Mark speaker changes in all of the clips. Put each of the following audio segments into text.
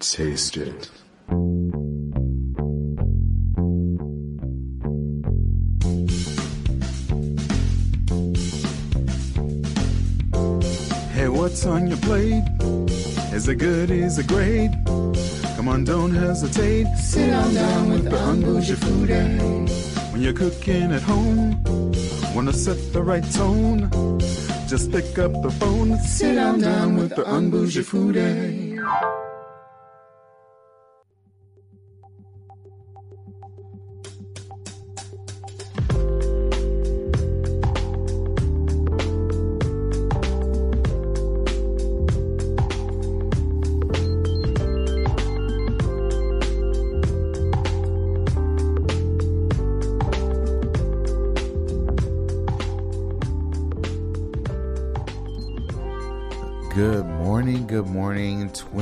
Speaker 1: Taste it. Hey, what's on your plate? Is it good? Is it great? Come on, don't hesitate. Sit on down with the Unbougie Foodie. When you're cooking at home, wanna set the right tone? Just pick up the phone. Sit on down with the Unbougie Foodie.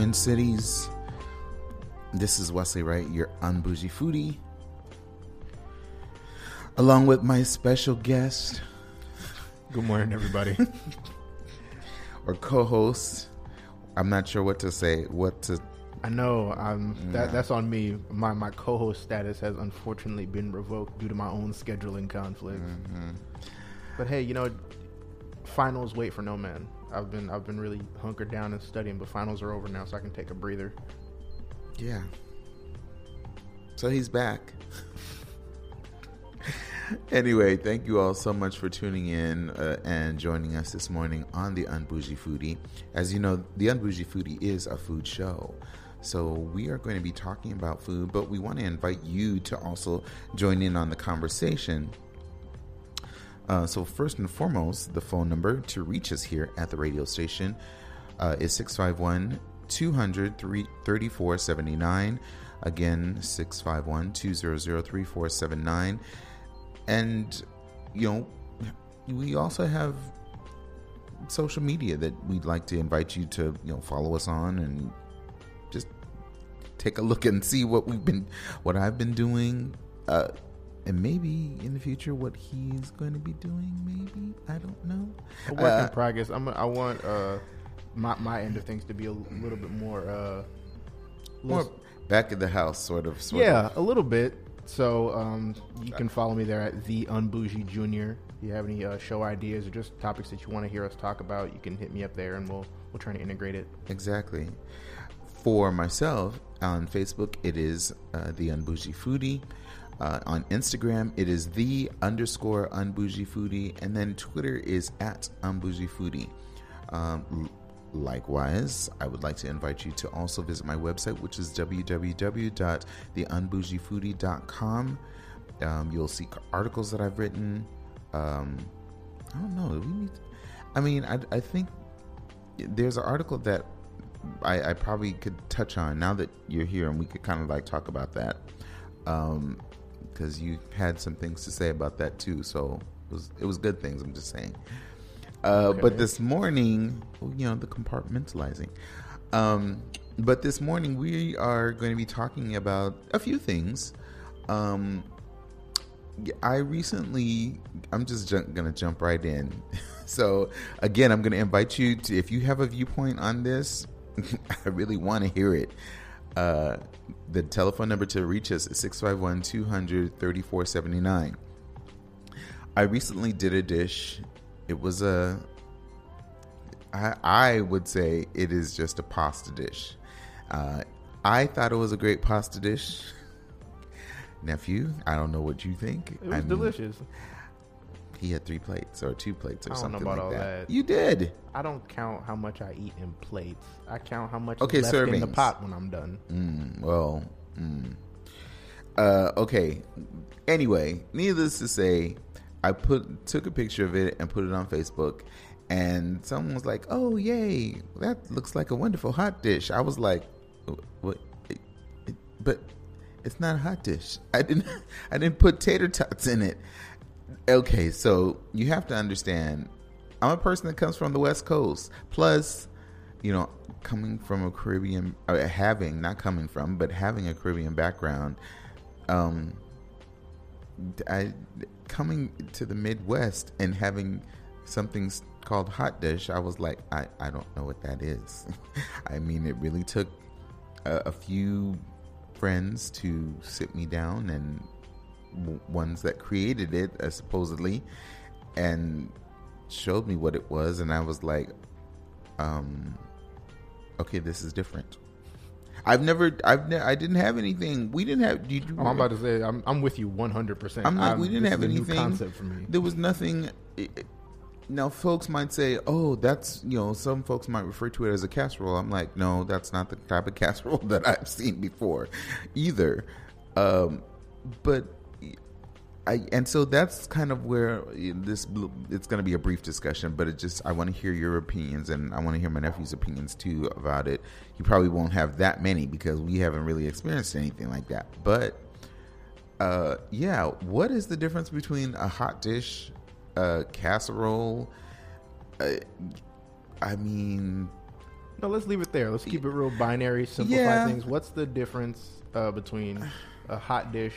Speaker 2: Twin Cities. This is Wesley Wright, your unbougie foodie. Along with my special guest
Speaker 3: Good morning, everybody.
Speaker 2: or co-host. I'm not sure what to say. What to
Speaker 3: I know um, that that's on me. My my co-host status has unfortunately been revoked due to my own scheduling conflicts. But hey, you know, finals wait for no man. I've been I've been really hunkered down and studying, but finals are over now, so I can take a breather.
Speaker 2: Yeah. So he's back. anyway, thank you all so much for tuning in uh, and joining us this morning on the Unbougie Foodie. As you know, the Unbougie Foodie is a food show. So we are going to be talking about food, but we want to invite you to also join in on the conversation. Uh, so first and foremost, the phone number to reach us here at the radio station uh, is 651 200 3479. Again, 651 200 3479. And, you know, we also have social media that we'd like to invite you to, you know, follow us on and just take a look and see what we've been, what I've been doing. Uh, and maybe in the future, what he's going to be doing. Maybe I don't know.
Speaker 3: A work
Speaker 2: Uh,
Speaker 3: in progress. I'm I want uh, my my end of things to be a little bit more. Uh,
Speaker 2: more
Speaker 3: little-
Speaker 2: back of the house, sort of. Sort
Speaker 3: yeah,
Speaker 2: of.
Speaker 3: a little bit. So um, you can follow me there at the Unbougie Junior. If you have any uh, show ideas or just topics that you want to hear us talk about, you can hit me up there, and we'll we'll try to integrate it.
Speaker 2: exactly. For myself on Facebook, it is uh, the Unbougie Foodie. Uh, on Instagram, it is the underscore Unbougie Foodie, and then Twitter is at Unbougie Foodie. Um, likewise, I would like to invite you to also visit my website, which is www.theunbougiefoodie.com. Um, you'll see articles that I've written. Um, I don't know. We need. I mean, I, I think there's an article that I, I probably could touch on now that you're here, and we could kind of like talk about that. Um, because you had some things to say about that too. So it was it was good things. I'm just saying. Uh, But this morning, you know, the compartmentalizing. Um, but this morning we are going to be talking about a few things. Um, I recently, I'm just ju- gonna jump right in. So again, I'm gonna invite you to, if you have a viewpoint on this, I really want to hear it. Uh, the telephone number to reach us is 651 200 3479. I recently did a dish. It was a, I, I would say it is just a pasta dish. Uh, I thought it was a great pasta dish. Nephew, I don't know what you think.
Speaker 3: It was
Speaker 2: I mean,
Speaker 3: delicious.
Speaker 2: He had three plates or two plates or
Speaker 3: I don't know
Speaker 2: something
Speaker 3: about
Speaker 2: like
Speaker 3: all
Speaker 2: that.
Speaker 3: that.
Speaker 2: You did.
Speaker 3: I don't count how much I eat in plates. I count how much
Speaker 2: Okay,
Speaker 3: left in the pot when I'm done.
Speaker 2: Mm, well, mm. uh, okay. Anyway, needless to say, I put took a picture of it and put it on Facebook, and someone was like, "Oh, yay! That looks like a wonderful hot dish." I was like, "What?" It- it- But it's not a hot dish. I didn't. I didn't put tater tots in it. Okay, so you have to understand. I'm a person that comes from the West Coast. Plus, you know, coming from a Caribbean, uh, having not coming from, but having a Caribbean background, um, I coming to the Midwest and having something called hot dish. I was like, I, I don't know what that is. I mean, it really took a, a few friends to sit me down and ones that created it uh, supposedly and showed me what it was and i was like um okay this is different i've never i've ne- i didn't have anything we didn't have did you,
Speaker 3: Oh, I'm about to say I'm, I'm with you 100. percent
Speaker 2: I'm like, we didn't have anything.
Speaker 3: concept for me.
Speaker 2: There was nothing. it- now, folks might say, "Oh, that's you know." Some folks might refer to it as a casserole. I'm like, no, that's not the type of casserole that I've seen before, either. Um, but I and so that's kind of where this it's going to be a brief discussion, but it just I want to hear your opinions and I want to hear my nephew's opinions too about it. He probably won't have that many because we haven't really experienced anything like that, but uh, yeah, what is the difference between a hot dish, a casserole? Uh, I mean,
Speaker 3: No, let's leave it there. Let's keep it real binary, simplify
Speaker 2: Yeah.
Speaker 3: things. What's the difference uh, between a hot dish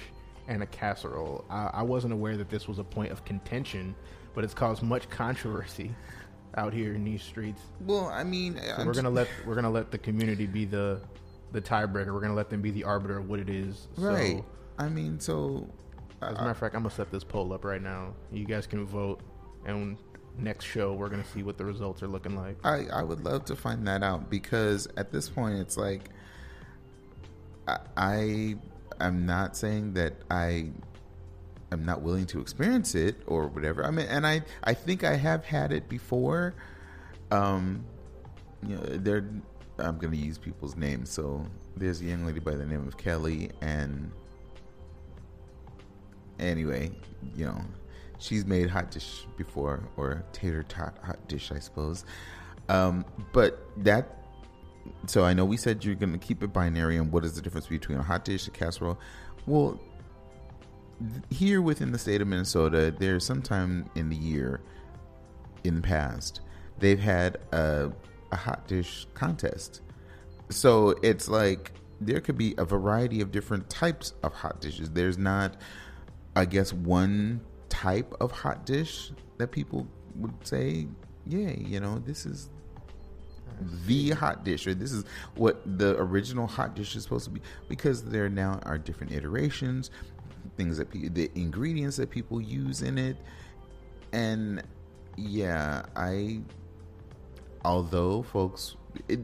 Speaker 3: and a casserole? I, I wasn't aware that this was a point of contention, but it's caused much controversy out here in these streets.
Speaker 2: well, I mean,
Speaker 3: So we're gonna let we're gonna let the community be the the tiebreaker. We're gonna let them be the arbiter of what it is.
Speaker 2: right.
Speaker 3: So,
Speaker 2: I mean, so
Speaker 3: as a uh, matter of fact, I'm gonna set this poll up right now. You guys can vote, and next show we're gonna see what the results are looking like.
Speaker 2: I, I would love to find that out because at this point it's like I, I am not saying that I am not willing to experience it or whatever. I mean, and I I think I have had it before. Um, you know, there I'm going to use people's names. So there's a young lady by the name of Kelly, and anyway, you know, she's made hot dish before or tater tot hot dish, I suppose. Um, but that so I know we said you're going to keep it binary and what is the difference between a hot dish, a casserole? Well, here within the state of Minnesota, there's sometime in the year in the past they've had a, a hot dish contest. So it's like there could be a variety of different types of hot dishes. There's not, I guess, one type of hot dish that people would say, yeah, you know, this is the hot dish or this is what the original hot dish is supposed to be because there now are different iterations things that pe- the ingredients that people use in it. And yeah i although folks it,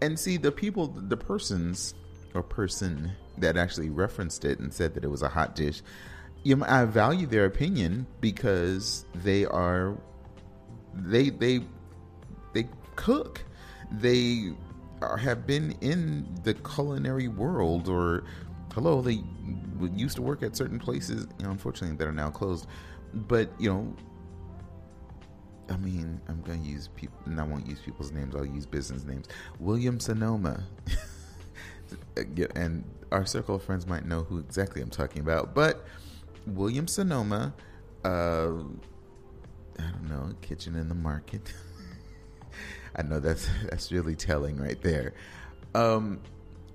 Speaker 2: and see the people the persons or person that actually referenced it and said that it was a hot dish you know, i value their opinion because they are they they they cook they are, have been in the culinary world or hello they used to work at certain places you know, unfortunately that are now closed but you know I mean, I'm gonna use people, and I won't use people's names. I'll use business names. William Sonoma, and our circle of friends might know who exactly I'm talking about. But William Sonoma, uh, I don't know, kitchen in the market. I know that's that's really telling right there. Um,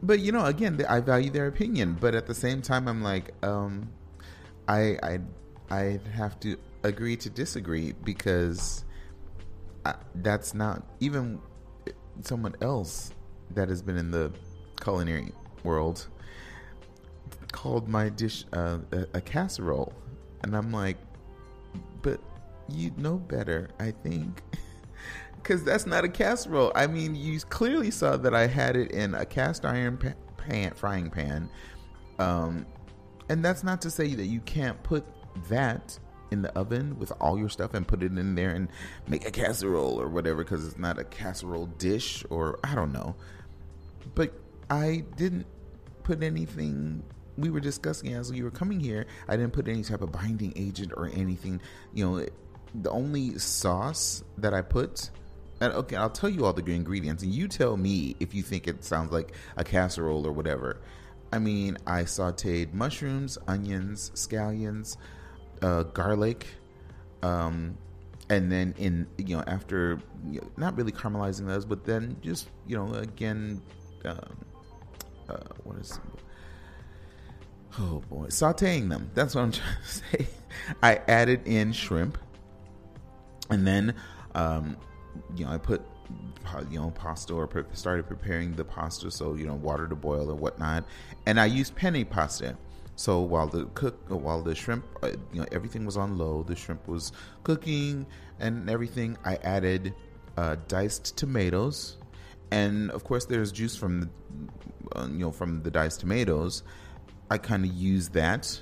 Speaker 2: but you know, again, I value their opinion, but at the same time, I'm like, um, I I I have to agree to disagree because I, that's not even someone else that has been in the culinary world called my dish uh, a, a casserole, and I'm like, but you know better, I think. Because that's not a casserole. I mean, you clearly saw that I had it in a cast iron pa- pan, frying pan. Um, and that's not to say that you can't put that in the oven with all your stuff and put it in there and make a casserole or whatever because it's not a casserole dish or I don't know. But I didn't put anything we were discussing as we were coming here. I didn't put any type of binding agent or anything. You know, the only sauce that I put and okay, I'll tell you all the ingredients, and you tell me if you think it sounds like a casserole or whatever. I mean, I sautéed mushrooms, onions, scallions, uh, garlic, um, and then in you know after you know, not really caramelizing those, but then just you know again, um, uh, what is oh boy, sautéing them. That's what I'm trying to say. I added in shrimp, and then um, you know I put you know pasta or pre- started preparing the pasta so you know water to boil or whatnot. And i used penne pasta. So while the cook while the shrimp uh, you know everything was on low the shrimp was cooking and everything i added uh, diced tomatoes. And of course there's juice from the uh, you know from the diced tomatoes. I kind of used that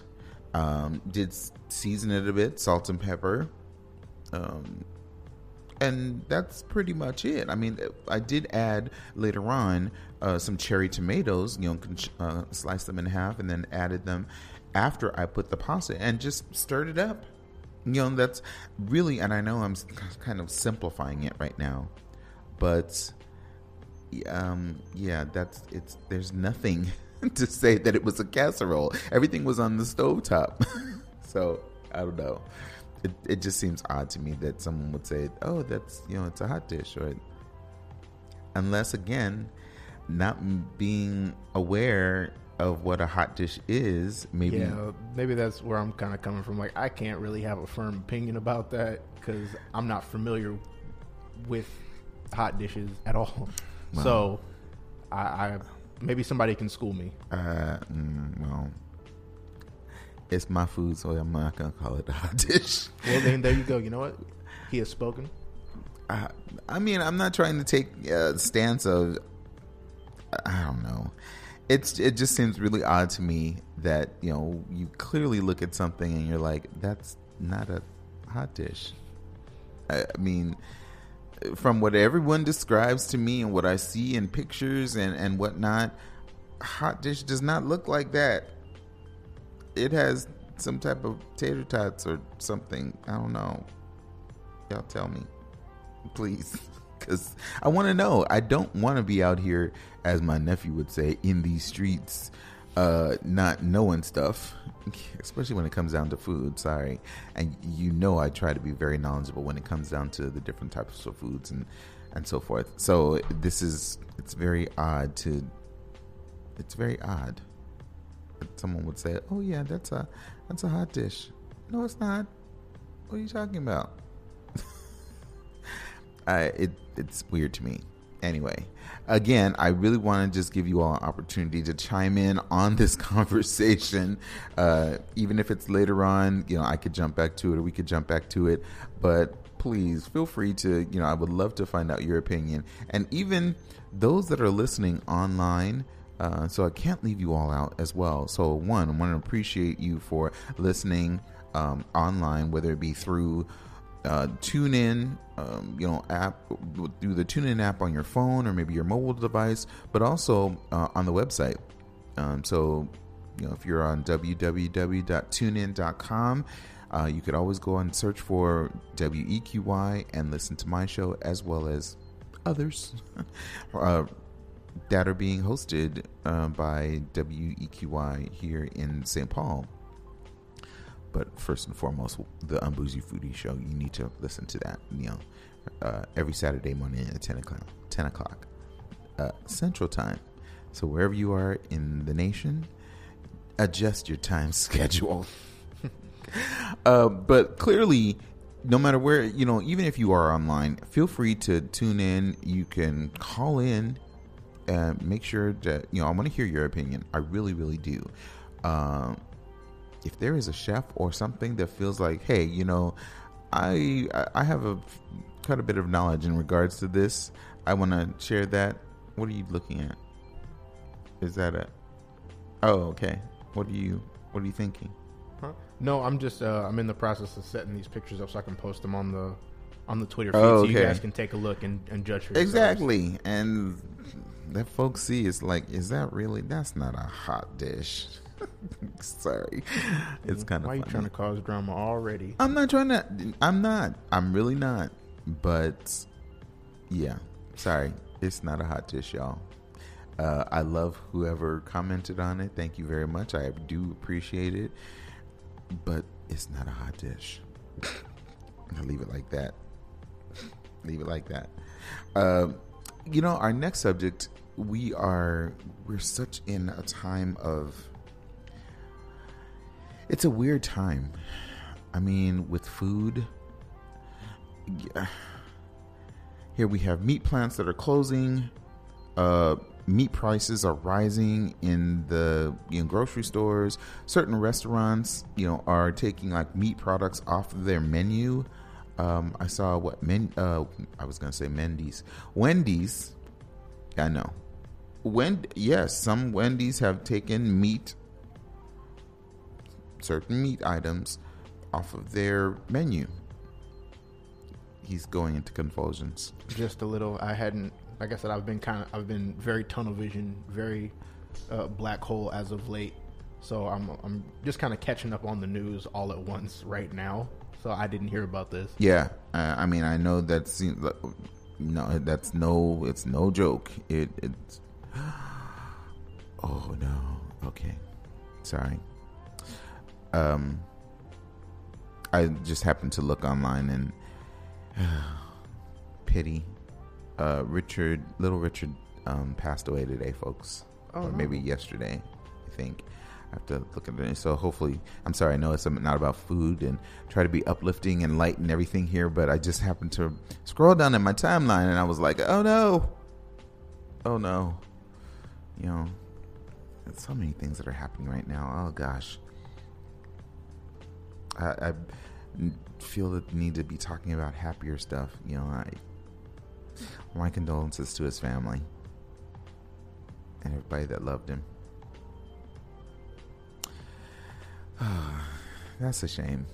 Speaker 2: um, did season it a bit salt and pepper um, and that's pretty much it. I mean, I did add later on uh, some cherry tomatoes, you know, uh, slice them in half and then added them after I put the pasta and just stirred it up. You know, that's really, and I know I'm kind of simplifying it right now, but um, yeah, that's it's. There's nothing to say that it was a casserole. Everything was on the stove top, so I don't know it, it just seems odd to me that someone would say, "Oh, that's you know, it's a hot dish," or unless again, not being aware of what a hot dish is. Maybe
Speaker 3: yeah, maybe that's where I'm kind of coming from. Like, I can't really have a firm opinion about that because I'm not familiar with hot dishes at all. Wow. So, I, I, maybe somebody can school me.
Speaker 2: Uh, mm, well, it's my food, so I'm not gonna call it a hot dish.
Speaker 3: Well, then there you go. You know what? He has spoken.
Speaker 2: I, I mean, I'm not trying to take a stance of. I don't know. It's it just seems really odd to me that you know you clearly look at something and you're like, that's not a hot dish. I, I mean, from what everyone describes to me and what I see in pictures and and whatnot, hot dish does not look like that it has some type of tater tots or something. I don't know. Y'all tell me, please, because I want to know. I don't want to be out here, as my nephew would say, in these streets, uh, not knowing stuff, especially when it comes down to food. Sorry, and you know I try to be very knowledgeable when it comes down to the different types of foods and and so forth. So this is it's very odd to. It's very odd someone would say, "Oh yeah, that's a that's a hot dish." No, it's not. What are you talking about? I, it it's weird to me. Anyway, again, I really want to just give you all an opportunity to chime in on this conversation. Uh, even if it's later on, you know, I could jump back to it or we could jump back to it. But please feel free to, you know, I would love to find out your opinion. And even those that are listening online, uh, so I can't leave you all out as well. So one, I want to appreciate you for listening um, online, whether it be through uh, TuneIn, um, you know, app through the TuneIn app on your phone or maybe your mobile device, but also uh, on the website. Um, so, you know, if you're on www.tunein.com, uh, you could always go and search for WEQY and listen to my show as well as others. uh, that are being hosted uh, by WEQY here in St. Paul. But first and foremost, the Unbougie Foodie Show, you need to listen to that, you know, uh, every Saturday morning at 10 o'clock, 10 o'clock uh, Central Time. So wherever you are in the nation, adjust your time schedule. Uh, but clearly, no matter where, you know, even if you are online, feel free to tune in. You can call in make sure that you know I want to hear your opinion. I really, really do. Um, if there is a chef or something that feels like, hey, you know, I I have a quite a bit of knowledge in regards to this. I want to share that. What are you looking at? Is that a? Oh, okay. What are you What are you thinking?
Speaker 3: Huh? No, I'm just uh, I'm in the process of setting these pictures up so I can post them on the on the Twitter feed, oh, okay. so you guys can take a look and, and judge for
Speaker 2: yourselves. Exactly, and that folks see is like, is that really? That's not a hot dish. Sorry, it's kind of.
Speaker 3: Why are you trying to cause drama already?
Speaker 2: I'm not trying to. I'm not. I'm really not. But yeah, sorry, it's not a hot dish, y'all. Uh, I love whoever commented on it. Thank you very much. I do appreciate it. But it's not a hot dish. I'll leave it like that. leave it like that. Uh, you know, our next subject we are we're such in a time of it's a weird time. I mean, with food, here we have meat plants that are closing. Uh, meat prices are rising in the you know, grocery stores. Certain restaurants, you know, are taking like meat products off of their menu. Um, I saw what men. Uh, I was gonna say Mendy's, Wendy's. I know. When yes, some Wendy's have taken meat, certain meat items, off of their menu. He's going into convulsions.
Speaker 3: Just a little. I hadn't. Like I said, I've been kind of. I've been very tunnel vision, very uh, black hole as of late. So I'm. I'm just kind of catching up on the news all at once right now. So I didn't hear about this.
Speaker 2: Yeah, uh, I mean, I know that that's no, that's no, it's no joke. It, it's. Oh no. Okay, sorry. Um, I just happened to look online and pity. Uh, Richard, little Richard, um, passed away today, folks,
Speaker 3: Oh,
Speaker 2: or
Speaker 3: no.
Speaker 2: maybe yesterday. I think. I have to look at it. So hopefully, I'm sorry. I know it's not about food and try to be uplifting and light and everything here, but I just happened to scroll down in my timeline and I was like, oh no, oh no, you know, so many things that are happening right now. Oh gosh, I, I feel the need to be talking about happier stuff. You know, I my condolences to his family and everybody that loved him. That's a shame.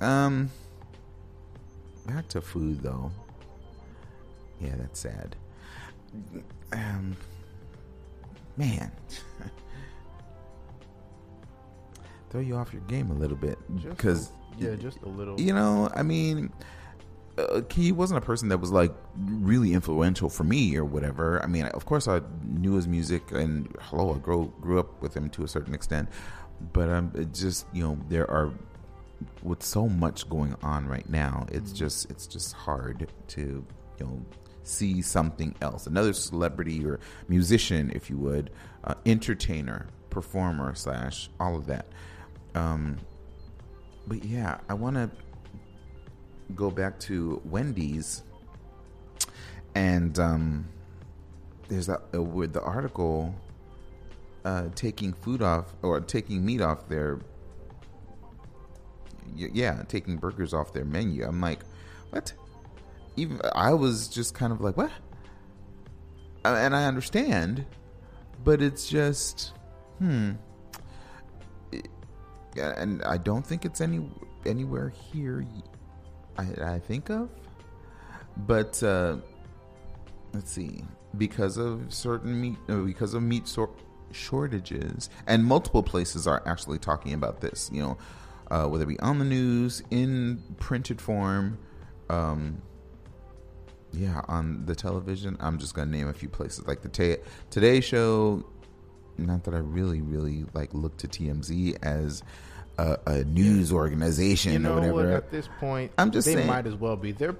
Speaker 2: Um, back to food though. Yeah, that's sad. Um, man, throw you off your game a little bit because
Speaker 3: yeah, just a little.
Speaker 2: you know, I mean, uh, he wasn't a person that was like really influential for me or whatever. I mean, of course, I knew his music, and hello, I grew grew up with him to a certain extent. But um, it just you know, there are with so much going on right now. It's just it's just hard to you know see something else, another celebrity or musician, if you would, uh, entertainer, performer slash all of that. Um, but yeah, I want to go back to Wendy's, and um, there's that uh, with the article uh, taking food off or taking meat off their yeah, taking burgers off their menu. I'm like, what? Even I was just kind of like, what? Uh, And I understand, but it's just, hmm. And I don't think it's any anywhere here. I, I think of, but uh, let's see, because of certain meat, uh, because of meat sor- shortages, and multiple places are actually talking about this. You know, uh, whether it be on the news, in printed form, um, yeah, on the television. I'm just gonna name a few places like the Today Show. Not that I really, really like look to TMZ as a, a news organization
Speaker 3: you know
Speaker 2: or whatever.
Speaker 3: what? At this point,
Speaker 2: I'm just
Speaker 3: they
Speaker 2: saying-
Speaker 3: might as well be. They're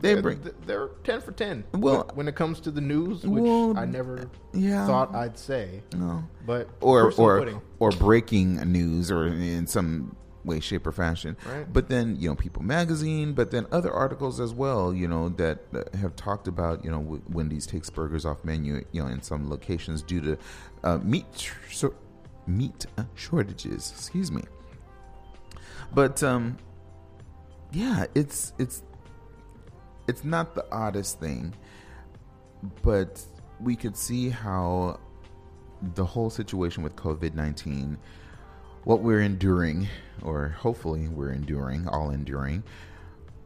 Speaker 2: They
Speaker 3: they're,
Speaker 2: bring-
Speaker 3: they're ten for ten.
Speaker 2: Well-
Speaker 3: when, it comes to the news, which
Speaker 2: Well,
Speaker 3: I never
Speaker 2: yeah.
Speaker 3: thought I'd say,
Speaker 2: no.
Speaker 3: but
Speaker 2: or or
Speaker 3: pudding.
Speaker 2: or breaking news or in some way shape or fashion.
Speaker 3: Right.
Speaker 2: but then you know people magazine but then other articles as well you know that uh, have talked about you know w- wendy's takes burgers off menu you know in some locations due to uh, meat sh- meat uh, shortages. Excuse me. But um yeah it's it's it's not the oddest thing but we could see how the whole situation with COVID 19, what we're enduring, or hopefully we're enduring, all enduring,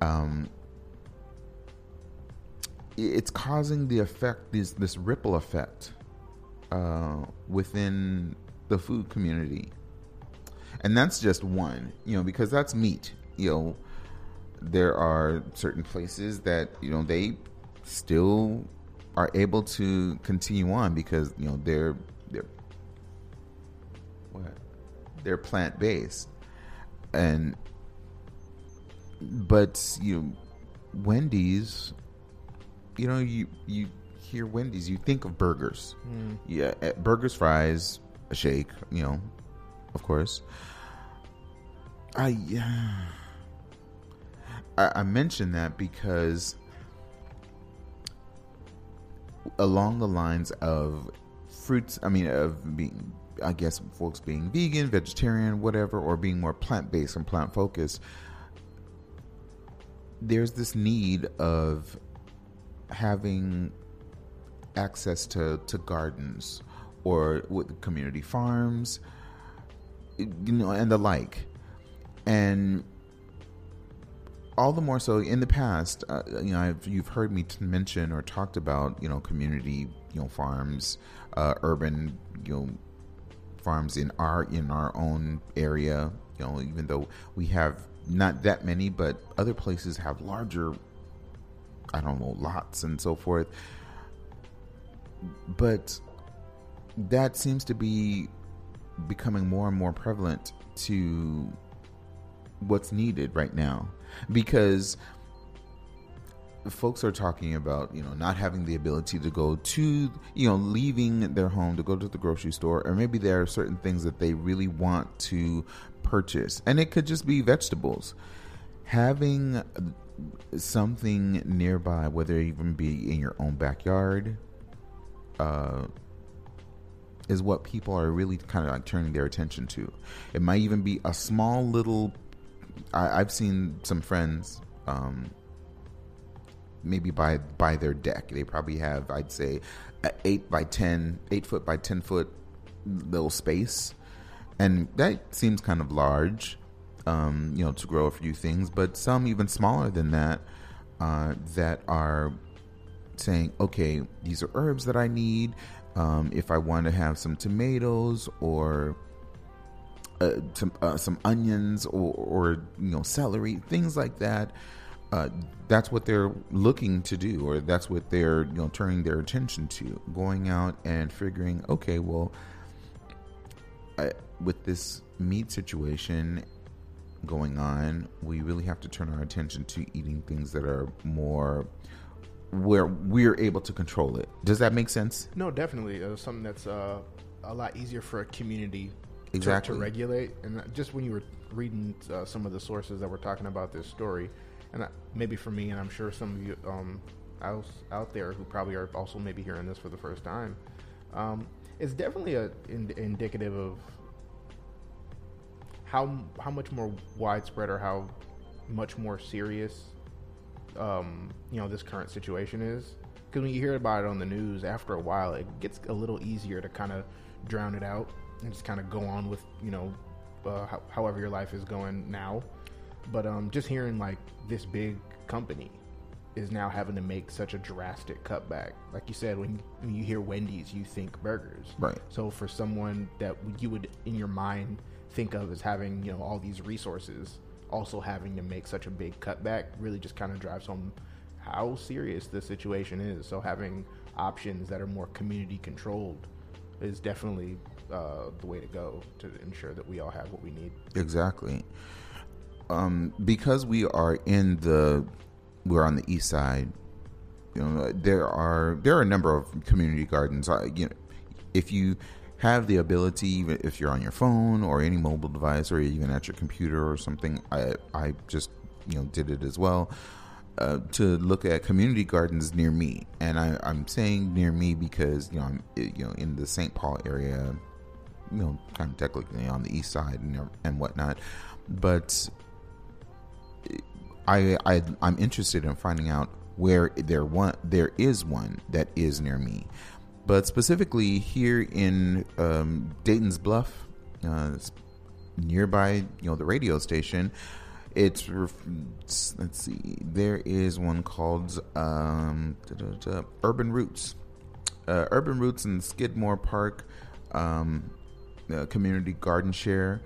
Speaker 2: um, it's causing the effect, this, this ripple effect uh, within the food community. And that's just one, you know, because that's meat. You know, there are certain places that, you know, they still are able to continue on because, you know, they're they're what? They're plant based. And but you know, Wendy's you know, you you hear Wendy's, you think of burgers. Yeah, eh, burgers, fries, a shake, you know, of course. I yeah. I, I mention that because along the lines of fruits. I mean, of being, I guess, folks being vegan, vegetarian, whatever, or being more plant based and plant focused. There's this need of having access to, to gardens or with community farms, you know, and the like. And all the more so in the past, uh, you know, I've, you've heard me mention or talked about, you know, community, you know, farms, uh, urban, you know, farms in our in our own area. You know, even though we have not that many, but other places have larger, I don't know, lots and so forth. But that seems to be becoming more and more prevalent to what's needed right now because folks are talking about you know not having the ability to go to you know leaving their home to go to the grocery store or maybe there are certain things that they really want to purchase. And it could just be vegetables. Having something nearby whether it even be in your own backyard uh, is what people are really kind of like turning their attention to. It might even be a small little I, have seen some friends, um, maybe by by their deck, they probably have, I'd say, eight by 10, eight foot by ten foot little space, and that seems kind of large, um, you know, to grow a few things. But some even smaller than that, uh, that are saying, okay, these are herbs that I need. Um, if I want to have some tomatoes or uh, some uh, some onions or, or you know celery, things like that. Uh, that's what they're looking to do, or that's what they're you know turning their attention to. Going out and figuring, okay, well, I, with this meat situation going on, we really have to turn our attention to eating things that are more where we're able to control it. Does that make sense?
Speaker 3: No, definitely. Uh, something that's uh, a lot easier for a community
Speaker 2: exactly
Speaker 3: to, to regulate. And just when you were reading uh, some of the sources that were talking about this story, and maybe for me, and I'm sure some of you um, out, out there who probably are also maybe hearing this for the first time, um, it's definitely a in, indicative of how how much more widespread or how much more serious um, you know this current situation is. Because when you hear about it on the news, after a while, it gets a little easier to kind of drown it out and just kind of go on with you know uh, ho- however your life is going now. But um, just hearing like this big company is now having to make such a drastic cutback. Like you said, when, when you hear Wendy's, you think burgers.
Speaker 2: Right.
Speaker 3: So for someone that you would in your mind think of as having you know all these resources, also having to make such a big cutback really just kind of drives home how serious the situation is. So having options that are more community controlled is definitely uh, the way to go to ensure that we all have what we need.
Speaker 2: Exactly. Um, because we are in the we're on the east side. You know, there are there are a number of community gardens. I, you know, if you have the ability, even if you're on your phone or any mobile device, or even at your computer or something, I I just you know did it as well. Uh, to look at community gardens near me, and I, am saying near me because you know I'm you know in the St. Paul area, you know, kind of technically on the east side and and whatnot. But I, I I'm interested in finding out where there one there is one that is near me, but specifically here in um, Dayton's Bluff, uh, nearby, you know, the radio station. It's let's see, there is one called um, Urban Roots, uh, Urban Roots in Skidmore Park. Um, uh, community garden share.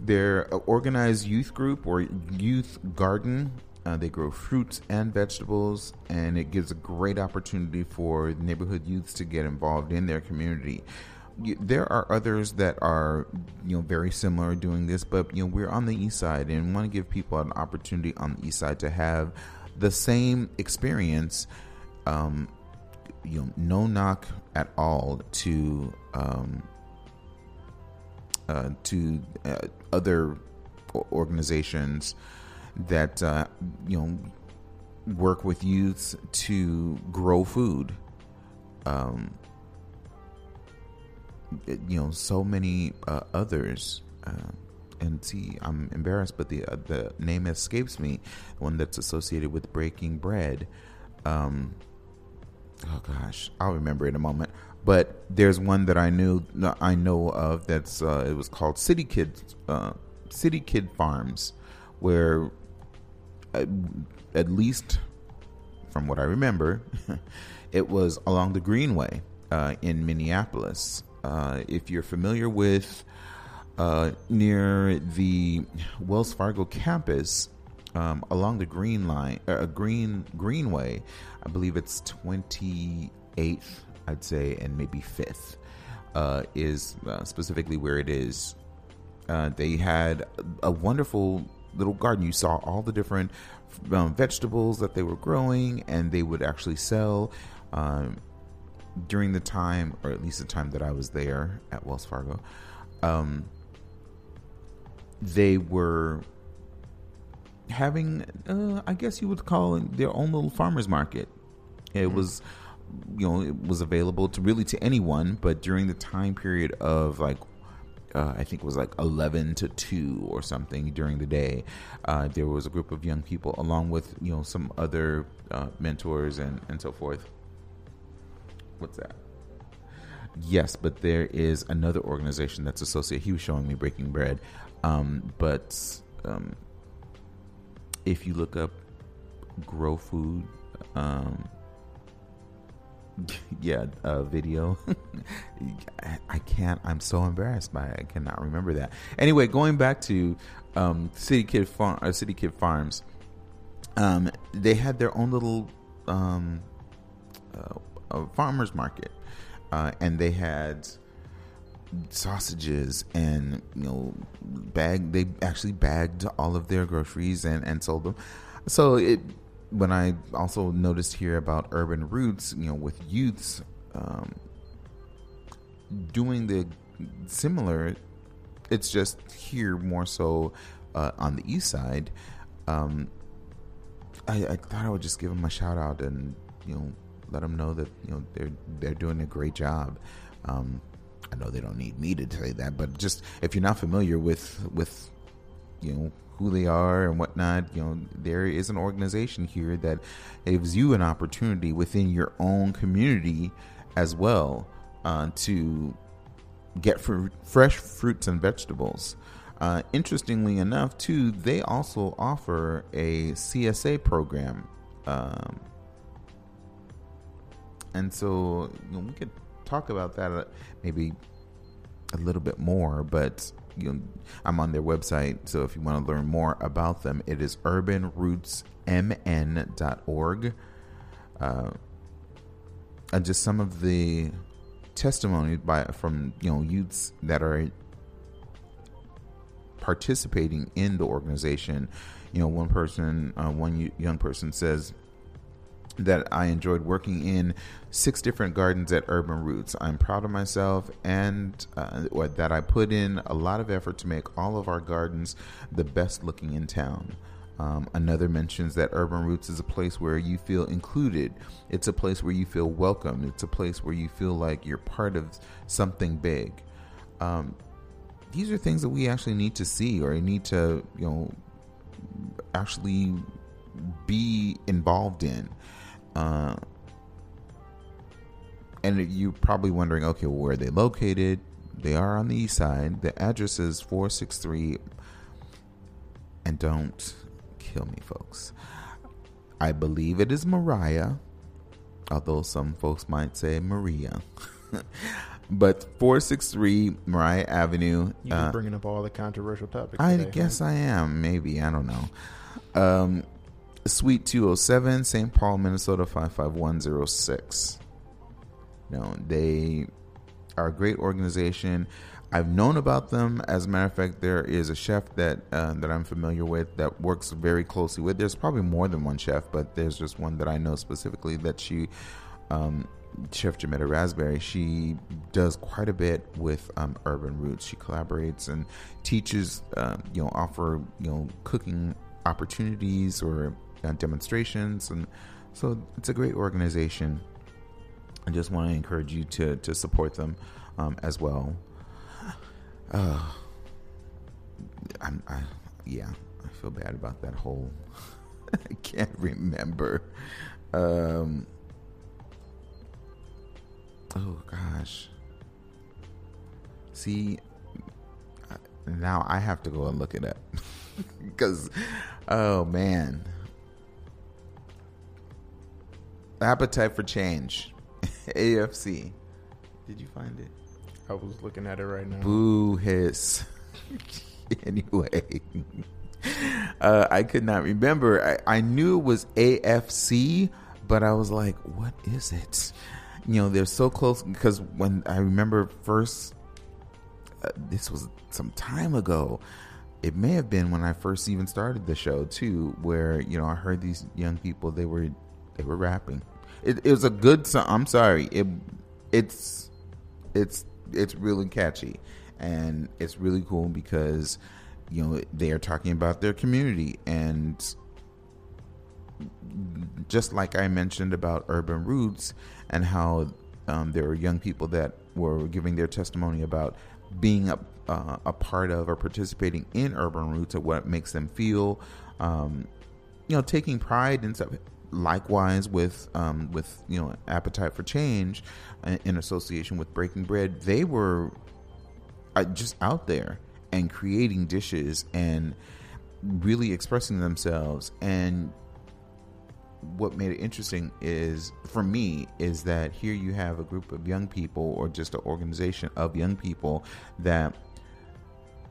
Speaker 2: They're an organized youth group or youth garden. Uh, they grow fruits and vegetables, and it gives a great opportunity for neighborhood youths to get involved in their community. There are others that are, you know, very similar doing this, but you know, we're on the east side and want to give people an opportunity on the east side to have the same experience. Um, you know, no knock at all to um, uh, to uh, other organizations that uh, you know work with youths to grow food. um, you know, so many uh, others. Uh, and see, I'm embarrassed, but the uh, the name escapes me. One that's associated with breaking bread. Um, oh gosh, I'll remember in a moment. But there's one that I knew I know of that's uh, it was called City Kids uh, City Kid Farms, where at, at least from what I remember, it was along the Greenway uh, in Minneapolis. Uh, if you're familiar with uh, near the Wells Fargo campus, um, along the Green Line, uh, Green Greenway, I believe it's 28th, I'd say, and maybe 5th, uh, is uh, specifically where it is. Uh, they had a wonderful little garden. You saw all the different um, vegetables that they were growing, and they would actually sell. Um, during the time, or at least the time that I was there at Wells Fargo, um, they were having, uh, I guess you would call it their own little farmers market. It mm-hmm. was, you know, it was available to really to anyone, but during the time period of like uh, I think it was like 11 to 2 or something during the day. Uh, there was a group of young people, along with you know some other uh, mentors and, and so forth. What's that? Yes, but there is another organization that's associated. He was showing me Breaking Bread, um, but um, if you look up Grow Food, um, yeah, uh, video. I can't. I'm so embarrassed by it. I cannot remember that. Anyway, going back to um, City Kid Farm, uh, City Kid Farms, um, they had their own little um, uh, farmers market, uh, and they had sausages and you know bag. They actually bagged all of their groceries and and sold them. So it when I also noticed here about urban roots, you know, with youths um, doing the similar, it's just here more so uh, on the east side. Um, I, I, thought I would just give them a shout out and you know let them know that you know they're they're doing a great job. Um, I know they don't need me to say that, but just if you're not familiar with with you know who they are and whatnot. You know, there is an organization here that gives you an opportunity within your own community as well uh, to get fr- fresh fruits and vegetables. Uh, interestingly enough, too, they also offer a CSA program. Um, and so you know, we could talk about that uh, maybe a little bit more, but you I'm on their website, so if you want to learn more about them, it is urbanrootsmn.org. Uh, and just some of the testimony by from you know youths that are participating in the organization. You know, one person, uh, one young person says that I enjoyed working in six different gardens at Urban Roots. I'm proud of myself and uh, that I put in a lot of effort to make all of our gardens the best looking in town. Um, another mentions that Urban Roots is a place where you feel included. It's a place where you feel welcome. It's a place where you feel like you're part of something big. Um, these are things that we actually need to see or need to, you know, actually be involved in. Uh, and you're probably wondering, okay, well, where are they located? They are on the east side. The address is 463. And don't kill me, folks. I believe it is Mariah, although some folks might say Maria. but 463 Mariah Avenue.
Speaker 3: You uh, bringing up all the controversial topics.
Speaker 2: I today, guess huh? I am. Maybe. I don't know. Um, Suite 207, St. Paul, Minnesota 55106. You know, they are a great organization. I've known about them. As a matter of fact, there is a chef that uh, that I'm familiar with that works very closely with. There's probably more than one chef, but there's just one that I know specifically that she, um, Chef Jametta Raspberry, she does quite a bit with um, Urban Roots. She collaborates and teaches, uh, you know, offer you know cooking opportunities or demonstrations, and so it's a great organization. I just want to encourage you to to support them um, as well. Uh, I'm, I, yeah, I feel bad about that whole. I can't remember. Um, oh gosh. See, now I have to go and look it up because, oh man, appetite for change, AFC. Did you find it?
Speaker 3: I was looking at it right now.
Speaker 2: Boo hiss. anyway, uh, I could not remember. I, I knew it was AFC, but I was like, what is it? You know, they're so close because when I remember first, uh, this was some time ago. It may have been when I first even started the show too, where you know I heard these young people they were they were rapping. It, it was a good song. I'm sorry. It it's it's it's really catchy and it's really cool because you know they are talking about their community and just like I mentioned about urban roots and how um, there were young people that were giving their testimony about being a, uh, a part of or participating in urban roots and what makes them feel, um, you know, taking pride in stuff. Likewise, with um, with you know appetite for change, uh, in association with Breaking Bread, they were uh, just out there and creating dishes and really expressing themselves. And what made it interesting is for me is that here you have a group of young people or just an organization of young people that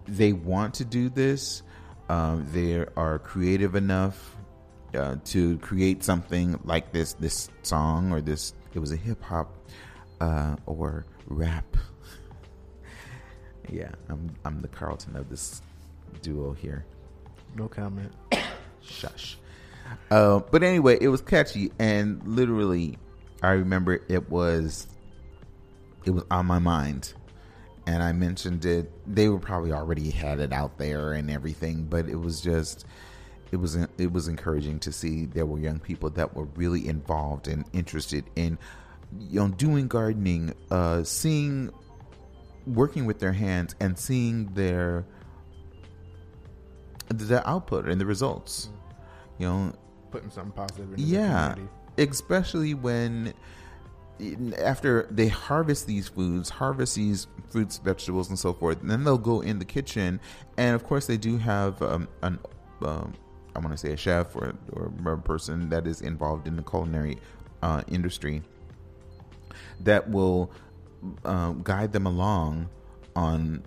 Speaker 2: they want to do this um, they are creative enough uh, to create something like this this song or this it was a hip-hop uh, or rap yeah i'm i'm the carlton of this duo here
Speaker 3: No comment.
Speaker 2: shush uh, but anyway, it was catchy, and literally, I remember it was it was on my mind, and I mentioned it. They were probably already had it out there and everything, but it was just it was it was encouraging to see there were young people that were really involved and interested in you know doing gardening, uh, seeing working with their hands and seeing their the output and the results. You know
Speaker 3: Putting something positive into
Speaker 2: yeah especially when after they harvest these foods harvest these fruits vegetables and so forth and then they'll go in the kitchen. And of course they do have um, an um, i want to say a chef or, or a person that is involved in the culinary uh, industry that will um, guide them along on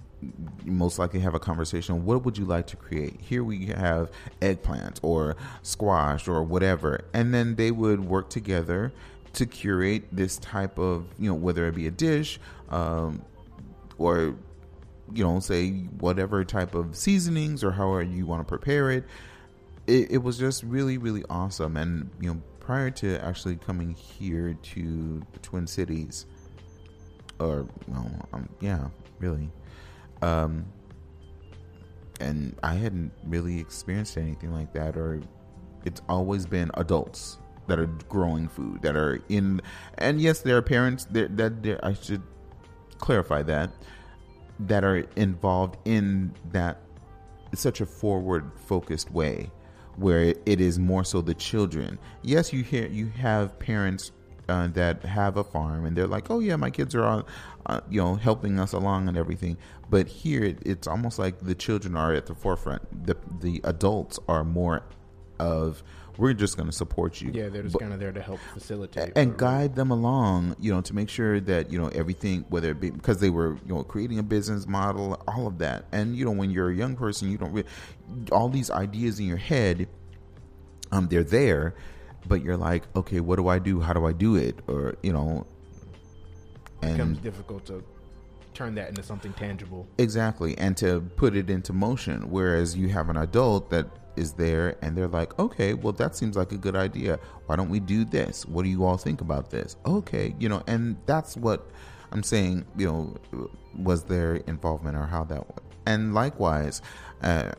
Speaker 2: most likely have a conversation what would you like to create? Here we have eggplant or squash or whatever. And then they would work together to curate this type of you know whether it be a dish um, or you know say whatever type of seasonings or however you want to prepare it it, it was just really really awesome. And you know prior to actually coming here to the twin cities or well um, yeah really um and i hadn't really experienced anything like that or it's always been adults that are growing food that are in and yes there are parents that i should clarify that that are involved in that such a forward focused way where it is more so the children. Yes you hear you have parents uh, that have a farm and they're like oh yeah my kids are all uh, you know helping us along and everything. But here it, it's almost like the children are at the forefront. The the adults are more of we're just going to support you
Speaker 3: Yeah, they're just kind of there to help facilitate
Speaker 2: and guide them along, you know, to make sure that you know everything, whether it be because they were, you know, creating a business model, all of that. And you know, when you're a young person, you don't really all these ideas in your head, um, they're there, but you're like, okay, what do I do? How do I do it? Or you know,
Speaker 3: It becomes difficult to turn that into something tangible.
Speaker 2: exactly, and to put it into motion. Whereas you have an adult that is there and they're like, okay, well, that seems like a good idea. Why don't we do this? What do you all think about this? Okay, you know, and that's what I'm saying, you know, was their involvement or how that was. And likewise, uh,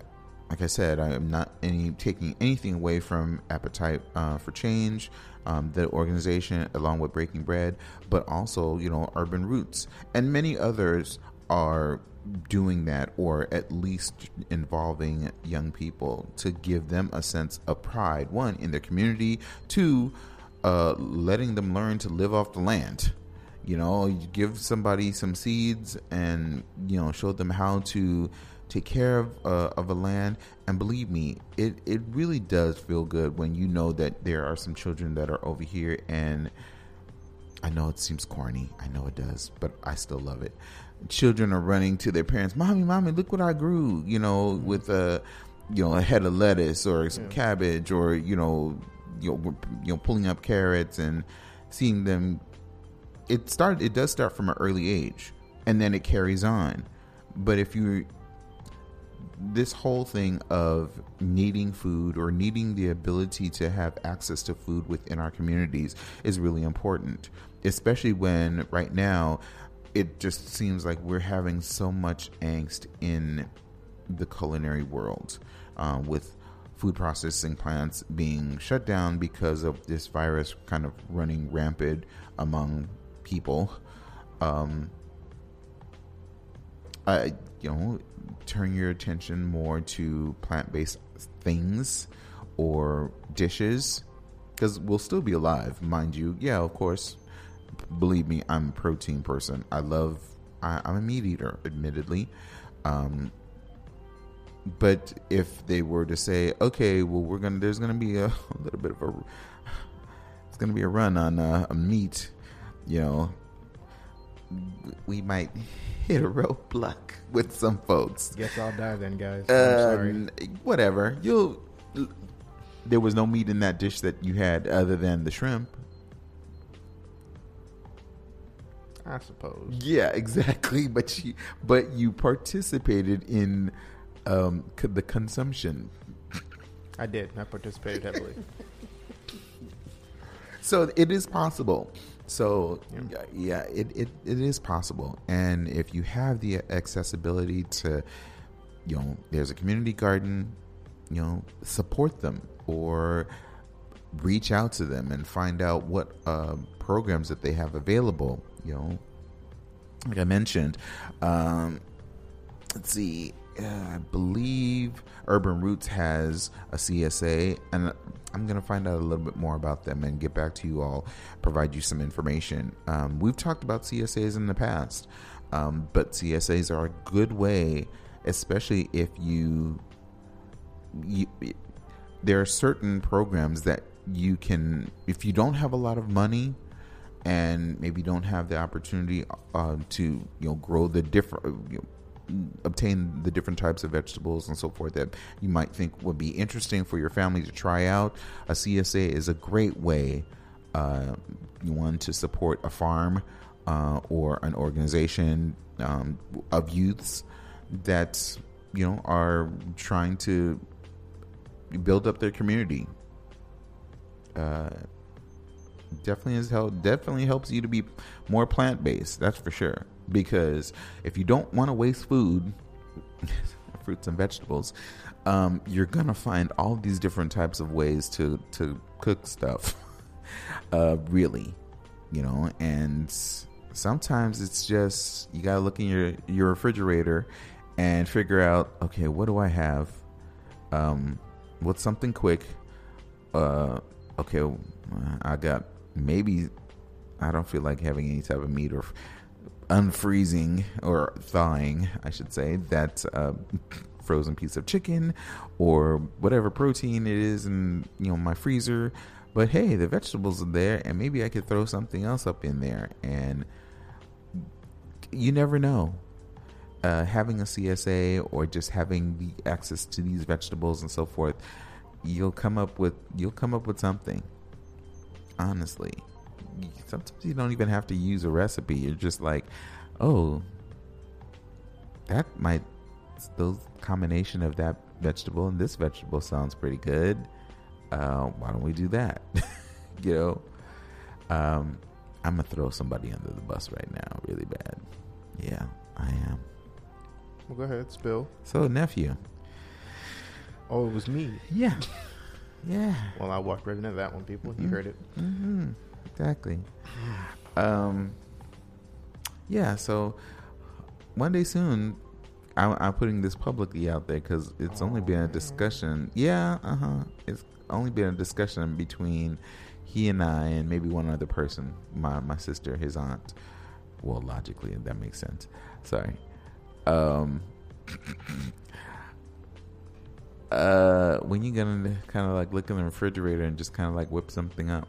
Speaker 2: like I said, I am not any taking anything away from appetite uh, for change. um, the organization, along with Breaking Bread, but also, you know, Urban Roots. And many others are doing that or at least involving young people to give them a sense of pride one in their community two uh, letting them learn to live off the land. You know you give somebody some seeds and you know show them how to take care of uh, of a land. And believe me it it really does feel good when you know that there are some children that are over here. And I know it seems corny. I know it does but I still love it children are running to their parents, "Mommy, mommy, look what I grew!" You know, with a you know a head of lettuce or some yeah. cabbage, or you know, you know, you know, pulling up carrots and seeing them. It started. It does start from an early age, and then it carries on. But if you this whole thing of needing food or needing the ability to have access to food within our communities is really important, especially when right now it just seems like we're having so much angst in the culinary world uh, with food processing plants being shut down because of this virus kind of running rampant among people. Um, I, you know, turn your attention more to plant based things or dishes because we'll still be alive, mind you. Yeah, of course, believe me, I'm a protein person. I love. I, am a meat eater, admittedly. Um, but if they were to say, okay, well, we're gonna, there's gonna be a, a little bit of a, it's gonna be a run on uh, a meat, you know, we might hit a roadblock with some folks.
Speaker 3: Guess I'll die then, guys.
Speaker 2: Uh, whatever. You'll. There was no meat in that dish that you had other than the shrimp.
Speaker 3: I suppose.
Speaker 2: Yeah, exactly. But you, but you participated in um, the consumption.
Speaker 3: I did. I participated heavily.
Speaker 2: so it is possible. So yeah, yeah it, it, it is possible. And if you have the accessibility to, you know, there's a community garden, you know, support them or reach out to them and find out what uh, programs that they have available you know, like I mentioned, um, let's see, uh, I believe Urban Roots has a CSA, and I'm going to find out a little bit more about them and get back to you all, provide you some information. Um, we've talked about CSAs in the past, um, but CSAs are a good way, especially if you, you there are certain programs that you can, if you don't have a lot of money, and maybe don't have the opportunity uh, to you know grow the different you know, obtain the different types of vegetables and so forth that you might think would be interesting for your family to try out. A csa is a great way uh, one to support a farm uh, or an organization um, of youths that you know are trying to build up their community. Uh, definitely has helped definitely helps you to be more plant based that's for sure. Because if you don't want to waste food fruits and vegetables um, you're gonna find all these different types of ways to to cook stuff uh, really you know? And sometimes it's just you gotta look in your your refrigerator and figure out okay what do i have? Um, what's something quick? Uh, okay i got maybe I don't feel like having any type of meat or unfreezing or thawing, I should say, that uh, frozen piece of chicken or whatever protein it is in you know my freezer. But hey, the vegetables are there, and maybe I could throw something else up in there, and you never know. Uh, having a CSA or just having the access to these vegetables and so forth, you'll come up with you'll come up with something honestly. Sometimes you don't even have to use a recipe. You're just like, oh, that might, the combination of that vegetable and this vegetable sounds pretty good. Uh, why don't we do that? you know, um, I'm gonna throw somebody under the bus right now, really bad. Yeah, I am.
Speaker 3: Well, go ahead, spill.
Speaker 2: So, nephew.
Speaker 3: Oh, it was me.
Speaker 2: Yeah. Yeah.
Speaker 3: Well, I walked right into that one, people. You heard it.
Speaker 2: Mm-hmm. Exactly. Um. Yeah. So one day soon, I'm, I'm putting this publicly out there because it's only been a discussion. Yeah. Uh huh. It's only been a discussion between he and I and maybe one other person, my my sister, his aunt. Well, logically, that makes sense. Sorry. Um. uh, when you gonna kind of like look in the refrigerator and just kind of like whip something up?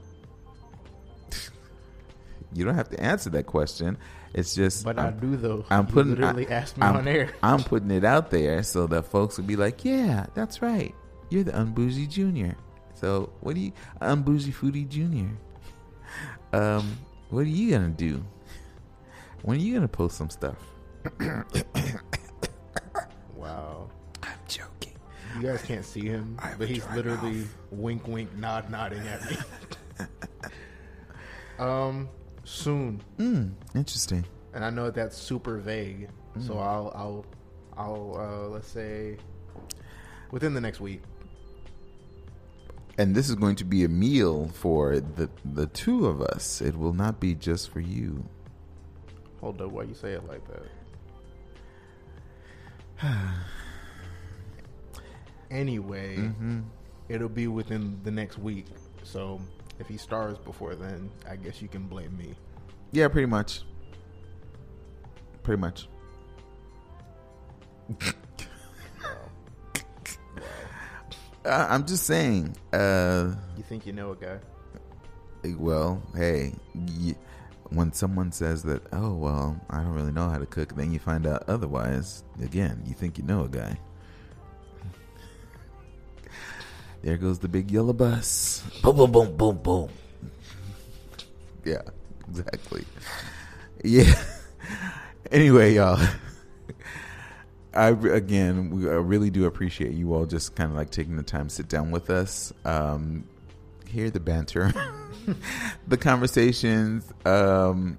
Speaker 2: you don't have to answer that question. It's just,
Speaker 3: But i
Speaker 2: I'm-
Speaker 3: do though.
Speaker 2: I'm
Speaker 3: You
Speaker 2: putting
Speaker 3: literally
Speaker 2: I,
Speaker 3: asked me
Speaker 2: I'm,
Speaker 3: on air.
Speaker 2: I'm putting it out there so that folks would be like, "Yeah, that's right. You're the unbougie junior." So what do you unbougie foodie junior? Um, what are you gonna do? When are you gonna post some stuff?
Speaker 3: Wow. You guys can't see him,
Speaker 2: I
Speaker 3: but he's literally wink, wink, nod, nodding at me. um, soon,
Speaker 2: Mm, interesting.
Speaker 3: and I know that's super vague, so
Speaker 2: Mm.
Speaker 3: I'll, I'll, I'll, uh, let's say within the next week.
Speaker 2: And this is going to be a meal for the the two of us. It will not be just for you.
Speaker 3: Hold up, why you say it like that? anyway,
Speaker 2: Mm-hmm.
Speaker 3: it'll be within the next week. So if he stars before then, I guess you can blame me.
Speaker 2: Yeah, pretty much. Pretty much. Uh, I'm just saying. Uh,
Speaker 3: You think you know a guy?
Speaker 2: well, hey, y- when someone says that, oh well, I don't really know how to cook, then you find out otherwise. Again, you think you know a guy. There goes the big yellow bus. Boom, boom, boom, boom, boom. Yeah, exactly. Yeah. anyway, y'all. I again, we I really do appreciate you all just kind of like taking the time to sit down with us, um, hear the banter, the conversations. Um,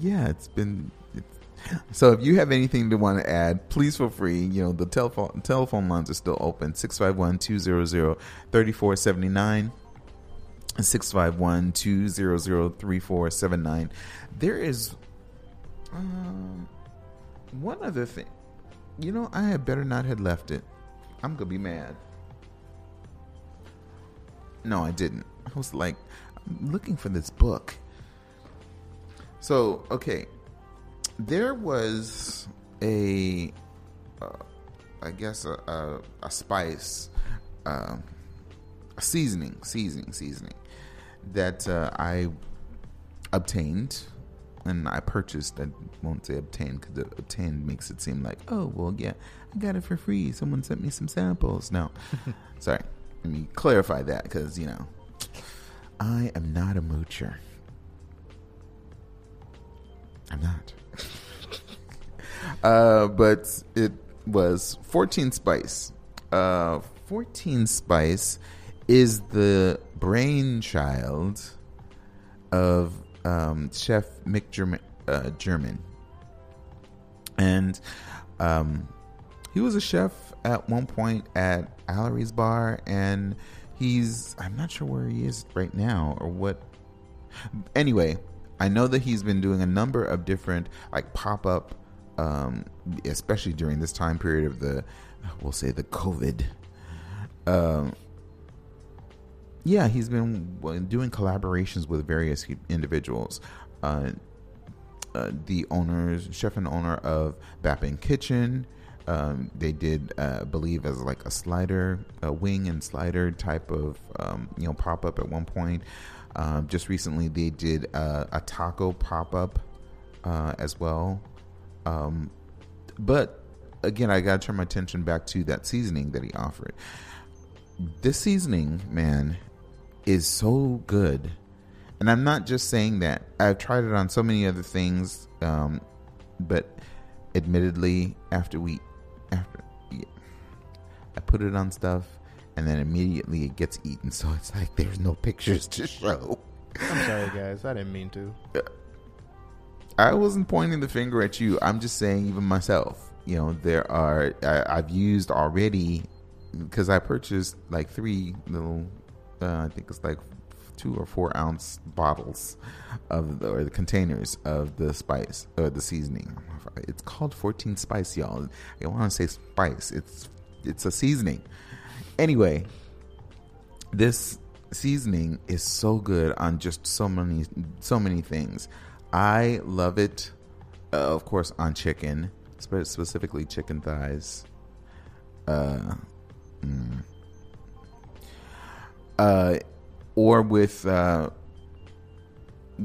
Speaker 2: yeah, it's been. So if you have anything to want to add, please feel free. You know the telephone telephone lines are still open 651-200-3479. 651-200-3479. There is um, one other thing. You know, I had better not have left it. I'm gonna be mad. No, I didn't. I was like, I'm looking for this book. So, okay, there was a, uh, I guess a a, a spice, a seasoning, seasoning, seasoning that uh, I obtained and I purchased. I won't say obtained because obtained makes it seem like, oh, well, yeah, I got it for free. Someone sent me some samples. No, sorry. Let me clarify that because, you know, I am not a moocher. I'm not. uh, but it was 14 Spice. Uh, 14 Spice is the brainchild of um, Chef Mik German, uh, German. And um, he was a chef at one point at Alary's Bar, and he's, I'm not sure where he is right now or what. Anyway, I know that he's been doing a number of different, like, pop up, um, especially during this time period of the, we'll say, the COVID. Um, yeah, he's been doing collaborations with various individuals. Uh, uh, the owners, chef and owner of Bappin Kitchen. Um, they did, uh, believe, as like a slider, a wing and slider type of, um, you know, pop up at one point. Um, just recently, they did uh, a taco pop up uh, as well. Um, but again, I got to turn my attention back to that seasoning that he offered. This seasoning, man, is so good. And I'm not just saying that. I've tried it on so many other things, um, but admittedly, after we, after yeah, I put it on stuff, and then immediately it gets eaten. So it's like there's no pictures to show.
Speaker 3: I'm sorry, guys. I didn't mean to.
Speaker 2: I wasn't pointing the finger at you. I'm just saying, even myself, you know, there are I, I've used already because I purchased like three little, uh, I think it's like two or four ounce bottles of the, or the containers of the spice or the seasoning. It's called 14 spice, y'all. I want to say spice. It's it's a seasoning. Anyway, this seasoning is so good on just so many so many things. I love it, uh, of course, on chicken, specifically chicken thighs. Uh, mm. uh, or with, uh,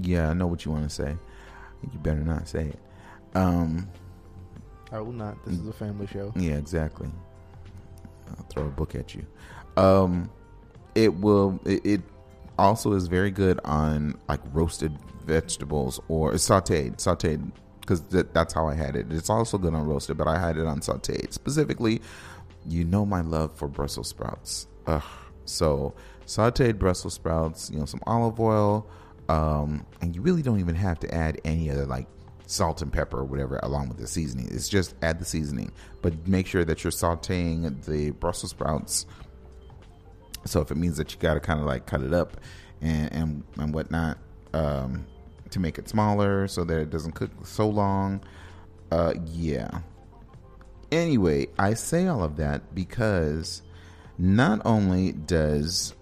Speaker 2: yeah, I know what you want to say. You better not say it. Um,
Speaker 3: I will not. This is a family show.
Speaker 2: Yeah, exactly. I'll throw a book at you. Um, it will. It, it also is very good on like roasted vegetables or sautéed, sautéed because th- that's how I had it. It's also good on roasted, but I had it on sautéed. Specifically, you know my love for Brussels sprouts. Ugh. So sautéed Brussels sprouts, you know, some olive oil, um, and you really don't even have to add any other like salt and pepper or whatever along with the seasoning. It's just add the seasoning, but make sure that you're sautéing the Brussels sprouts. So if it means that you got to kind of like cut it up and and, and whatnot um, to make it smaller so that it doesn't cook so long, uh, yeah. Anyway, I say all of that because not only does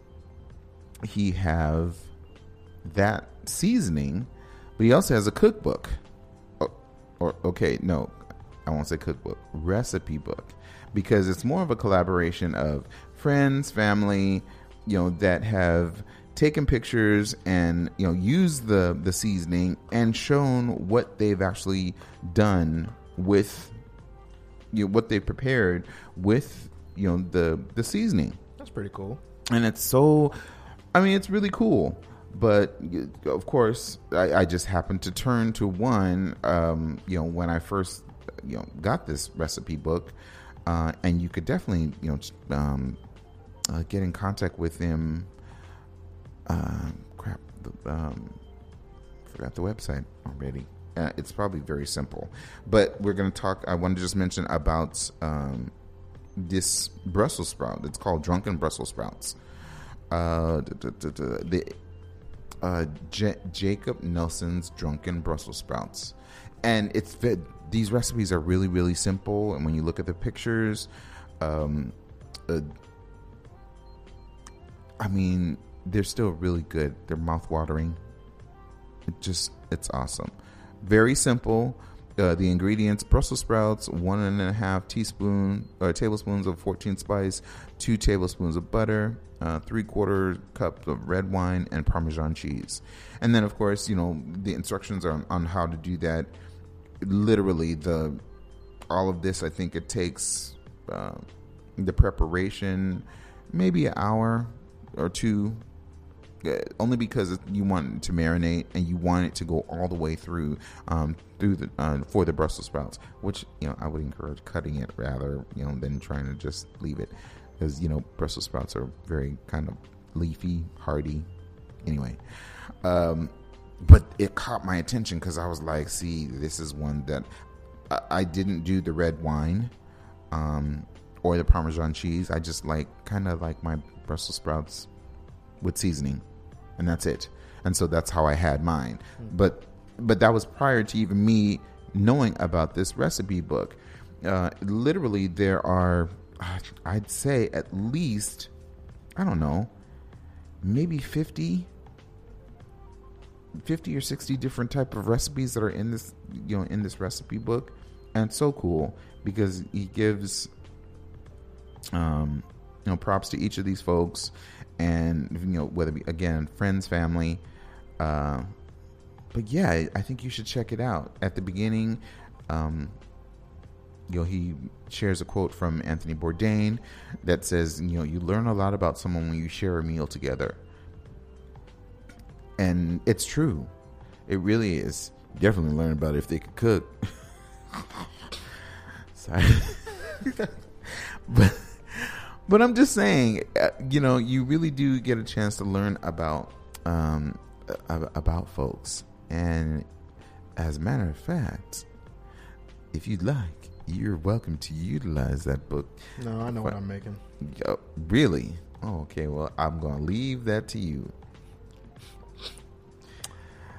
Speaker 2: he have that seasoning, but he also has a cookbook oh, or okay, no, I won't say cookbook, recipe book, because it's more of a collaboration of friends, family, you know, that have taken pictures and you know used the the seasoning and shown what they've actually done with you know what they prepared with you know the the seasoning.
Speaker 3: That's pretty cool.
Speaker 2: And it's so I mean it's really cool but of course, I, I, just happened to turn to one. Um, you know, when I first you know got this recipe book, uh, and you could definitely you know um, uh, get in contact with them. Uh, crap, the, um, forgot the website already. Uh, it's probably very simple, but we're going to talk. I want to just mention about um, this Brussels sprout. It's called Drunken Brussels sprouts. Uh, the uh, J- Jacob Nelson's Drunken Brussels Sprouts, and it's these recipes are really really simple. And when you look at the pictures, um, uh, I mean, they're still really good. They're mouthwatering. It just it's awesome. Very simple. Uh, the ingredients: Brussels sprouts, one and a half teaspoon or uh, tablespoons of 14 spice, two tablespoons of butter, uh, three quarter cup of red wine, and Parmesan cheese. And then, of course, you know the instructions on, on how to do that. Literally, the all of this, I think it takes uh, the preparation maybe an hour or two only because you want it to marinate and you want it to go all the way through um, through the uh, for the Brussels sprouts, which you know I would encourage cutting it rather you know than trying to just leave it because you know Brussels sprouts are very kind of leafy, hardy. Anyway, um, but it caught my attention because I was like, "See, this is one that I, I didn't do the red wine um, or the Parmesan cheese. I just like kind of like my Brussels sprouts with seasoning, and that's it. And so that's how I had mine. Mm-hmm. But but that was prior to even me knowing about this recipe book. Uh, literally, there are I'd say at least, I don't know, maybe 50, 50 or 60 different type of recipes that are in this, you know, in this recipe book. And it's so cool because he gives, um, you know, props to each of these folks and, you know, whether it be, again, friends, family, uh, but yeah, I think you should check it out. At the beginning, um, you know, he shares a quote from Anthony Bourdain that says, you know, you learn a lot about someone when you share a meal together. And it's true. It really is. definitely learn about if they could cook. Sorry. but but I'm just saying, uh, you know, you really do get a chance to learn about um, about folks. And as a matter of fact, if you'd like, you're welcome to utilize that book.
Speaker 3: No, I know what I'm making.
Speaker 2: Oh, really? Oh, okay. Well, I'm going to leave that to you.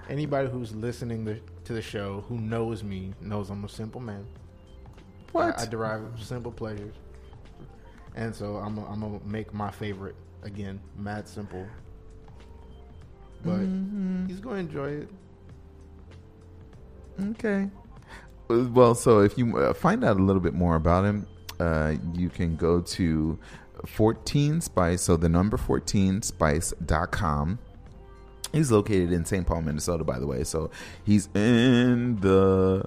Speaker 3: Anybody who's listening the, to the show who knows me knows I'm a simple man.
Speaker 2: What?
Speaker 3: I, I derive simple pleasures, and so I'm i I'm gonna make my favorite again, mad simple. But
Speaker 2: Mhm.
Speaker 3: he's gonna enjoy it.
Speaker 2: Okay. Uh, Well, so if you uh, find out a little bit more about him, uh, you can go to 14 Spice, so the number 14spice.com. He's located in St. Paul, Minnesota, by the way. So he's in the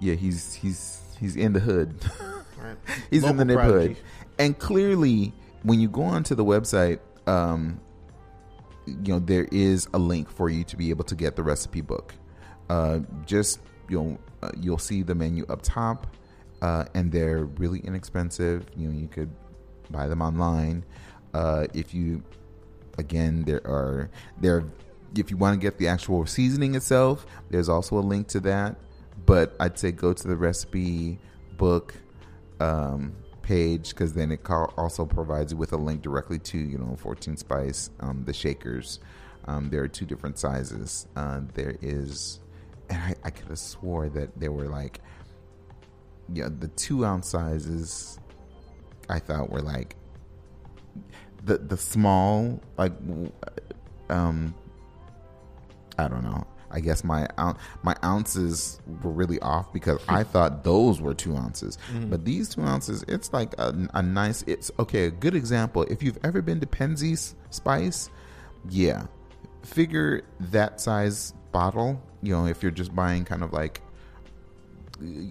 Speaker 2: yeah, he's he's he's in the hood.
Speaker 3: Right?
Speaker 2: he's in the neighborhood.
Speaker 3: prodigy.
Speaker 2: And clearly when you go onto the website, um you know, there is a link for you to be able to get the recipe book. Uh just you know, uh, you'll see the menu up top, uh, and they're really inexpensive. You know, you could buy them online. Uh, if you, again, there are there. If you want to get the actual seasoning itself, there's also a link to that. But I'd say go to the recipe book um, page because then it also provides you with a link directly to you know 14 Spice, um, the shakers. Um, there are two different sizes. Uh, there is, and I, I could have swore that there were like, yeah, the two ounce sizes. I thought were like the the small like um I don't know. I guess my my ounces were really off because I thought those were two ounces, but these two ounces, it's like a, a nice. It's okay. A good example. If you've ever been to Penzeys Spice, yeah, figure that size bottle. You know, if you're just buying kind of like,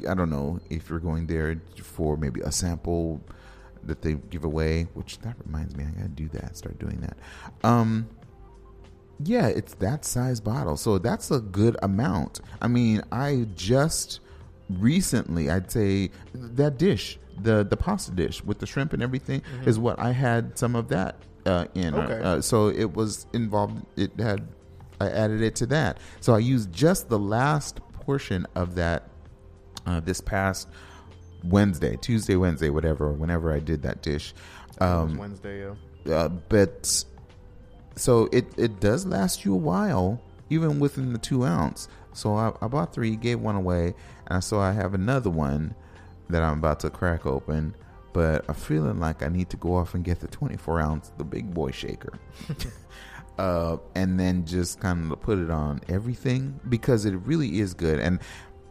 Speaker 2: I don't know, if you're going there for maybe a sample that they give away, which that reminds me, I gotta do that. Start doing that. Um, yeah, it's that size bottle. So that's a good amount. I mean, I just recently, I'd say that dish, the the pasta dish with the shrimp and everything, is what I had some of that uh, in.
Speaker 3: Okay.
Speaker 2: Uh, so it was involved. It had I added it to that. So I used just the last portion of that uh, this past Wednesday, Tuesday, Wednesday, whatever, whenever I did that dish. Um,
Speaker 3: Wednesday, yeah.
Speaker 2: uh, but so it it does last you a while, even within the two ounce. So I, I bought three, gave one away, and so I have another one that I'm about to crack open. But I'm feeling like I need to go off and get the 24 ounce, the big boy shaker, uh, and then just kind of put it on everything because it really is good. And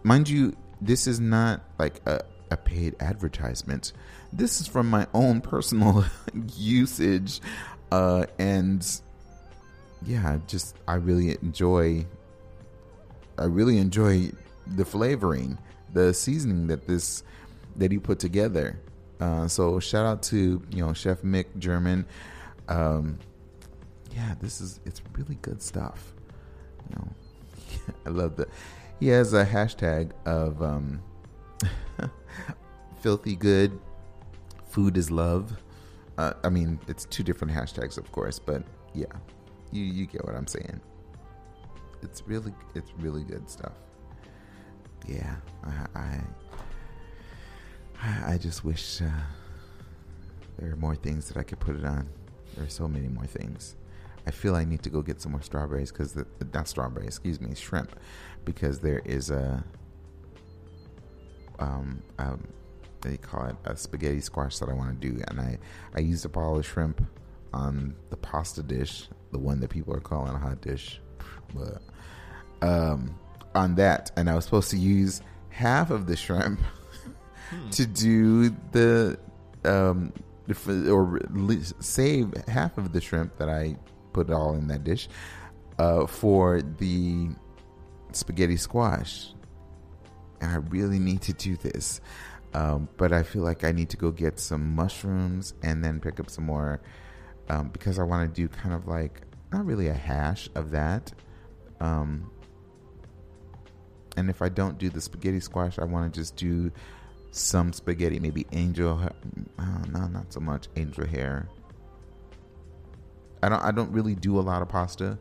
Speaker 2: mind you, this is not like a, a paid advertisement. This is from my own personal usage, uh, and yeah, just I really enjoy. I really enjoy the flavoring, the seasoning that this that he put together. Uh, so shout out to you know Chef Mik German. Um, yeah, this is it's really good stuff. You know, I love that. He has a hashtag of um, filthy good, food is love. Uh, I mean, it's two different hashtags, of course, but yeah, you you get what I'm saying. It's really it's really good stuff. Yeah, I I, I- just wish uh, there are more things that I could put it on. There are so many more things. I feel I need to go get some more strawberries because the not strawberries, excuse me, shrimp, because there is a um um you call it a spaghetti squash that I want to do, and I I used up all the shrimp on the pasta dish, the one that people are calling a hot dish, but um on that, and I was supposed to use half of the shrimp to do the um or save half of the shrimp that I put all in that dish uh for the spaghetti squash and I really need to do this. Um, but I feel like I need to go get some mushrooms and then pick up some more um, because I want to do kind of like not really a hash of that. Um, and if I don't do the spaghetti squash, I want to just do some spaghetti, maybe angel. Oh, no, not so much angel hair. I don't. I don't really do a lot of pasta,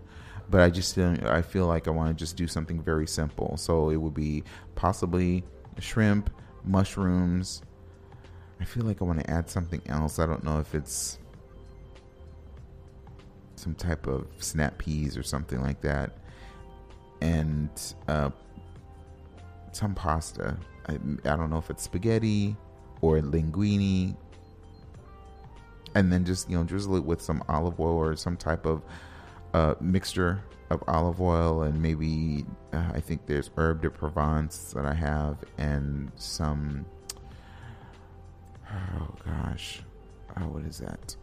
Speaker 2: but I just I feel like I want to just do something very simple. So it would be possibly shrimp, mushrooms. I feel like I want to add something else. I don't know if it's some type of snap peas or something like that, and uh, some pasta. I, I don't know if it's spaghetti or linguine, and then just you know drizzle it with some olive oil or some type of uh, mixture of olive oil and maybe uh, I think there's herb de Provence that I have and some oh gosh oh what is that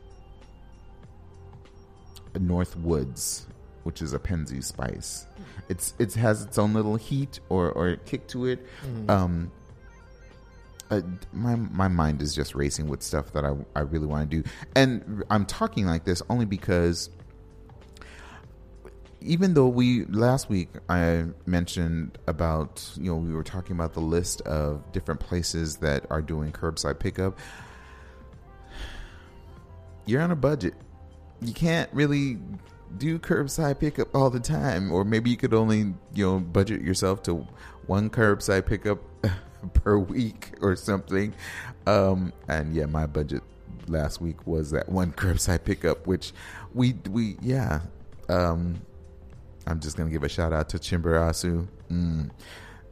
Speaker 2: North Woods which is a Penzi spice it's it has its own little heat or or kick to it mm. um uh, my my mind is just racing with stuff that I, I really want to do and I'm talking like this only because even though we last week I mentioned about you know we were talking about the list of different places that are doing curbside pickup. You're on a budget. You can't really do curbside pickup all the time, or maybe you could only you know budget yourself to one curbside pickup per week or something. Um, and yeah, my budget last week was that one curbside pickup, which we we yeah. Um, I'm just gonna give a shout out to Chimborazo,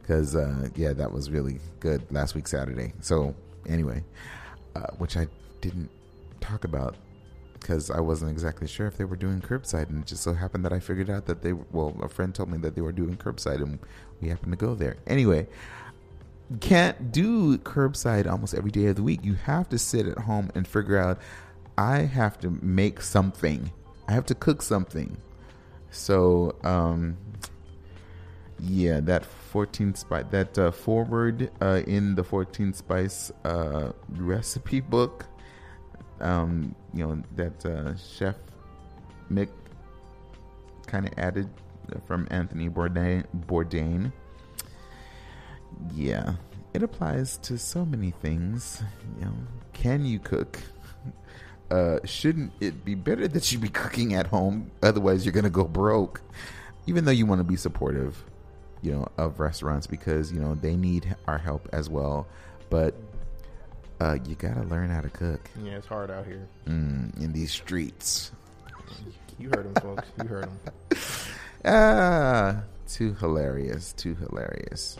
Speaker 2: because mm, uh, yeah, that was really good last week Saturday. So anyway, uh, which I didn't talk about because I wasn't exactly sure if they were doing curbside, and it just so happened that I figured out that they well, a friend told me that they were doing curbside, and we happened to go there. Anyway, can't do curbside almost every day of the week. You have to sit at home and figure out. I have to make something. I have to cook something so, um, yeah, that 14 spice, that uh, forward uh, in the 14 spice uh, recipe book, um, you know, that uh, Chef Mik kind of added from Anthony Bourdain, Bourdain. Yeah, it applies to so many things. You know, can you cook? uh, shouldn't it be better that you be cooking at home? Otherwise, you're to go broke. Even though you want to be supportive, you know, of restaurants because you know they need our help as well. But uh, you got to learn how to cook.
Speaker 3: Yeah, it's hard out here
Speaker 2: mm, in these streets.
Speaker 3: You heard them, folks. You heard them.
Speaker 2: ah, too hilarious. Too hilarious.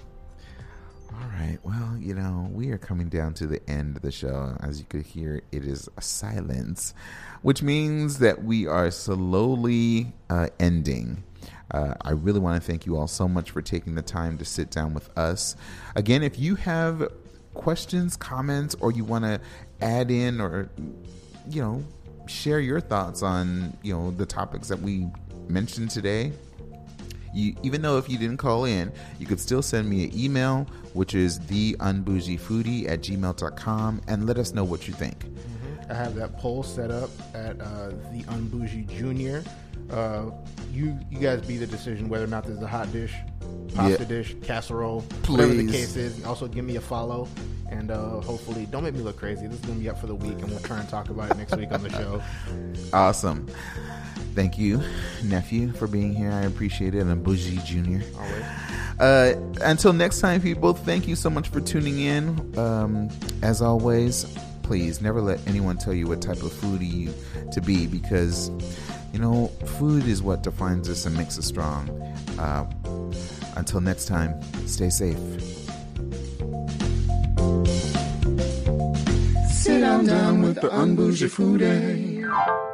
Speaker 2: All right. Well, you know, we are coming down to the end of the show. As you could hear, it is a silence, which means that we are slowly uh, ending. Uh, I really want to thank you all so much for taking the time to sit down with us. Again, if you have questions, comments, or you want to add in or, you know, share your thoughts on, you know, the topics that we mentioned today, you, even though if you didn't call in, you could still send me an email, which is theunbougiefoodie at gmail.com, and let us know what you think.
Speaker 3: Mm-hmm. I have that poll set up at uh, the Unbougie Junior. Uh, you you guys be the decision whether or not there's a hot dish, pasta yeah. dish, casserole, Please. whatever the case is. Also, give me a follow, and uh, hopefully, don't make me look crazy. This is gonna be up for the week, and we'll try and talk about it next week on the show.
Speaker 2: Awesome. Thank you, nephew, for being here. I appreciate it. And Bougie Junior.
Speaker 3: Always.
Speaker 2: Uh, until next time, people. Thank you so much for tuning in. Um, as always, please never let anyone tell you what type of foodie you to be because you know food is what defines us and makes us strong. Uh, until next time, stay safe.
Speaker 1: Sit down, down with the unbougie foodie.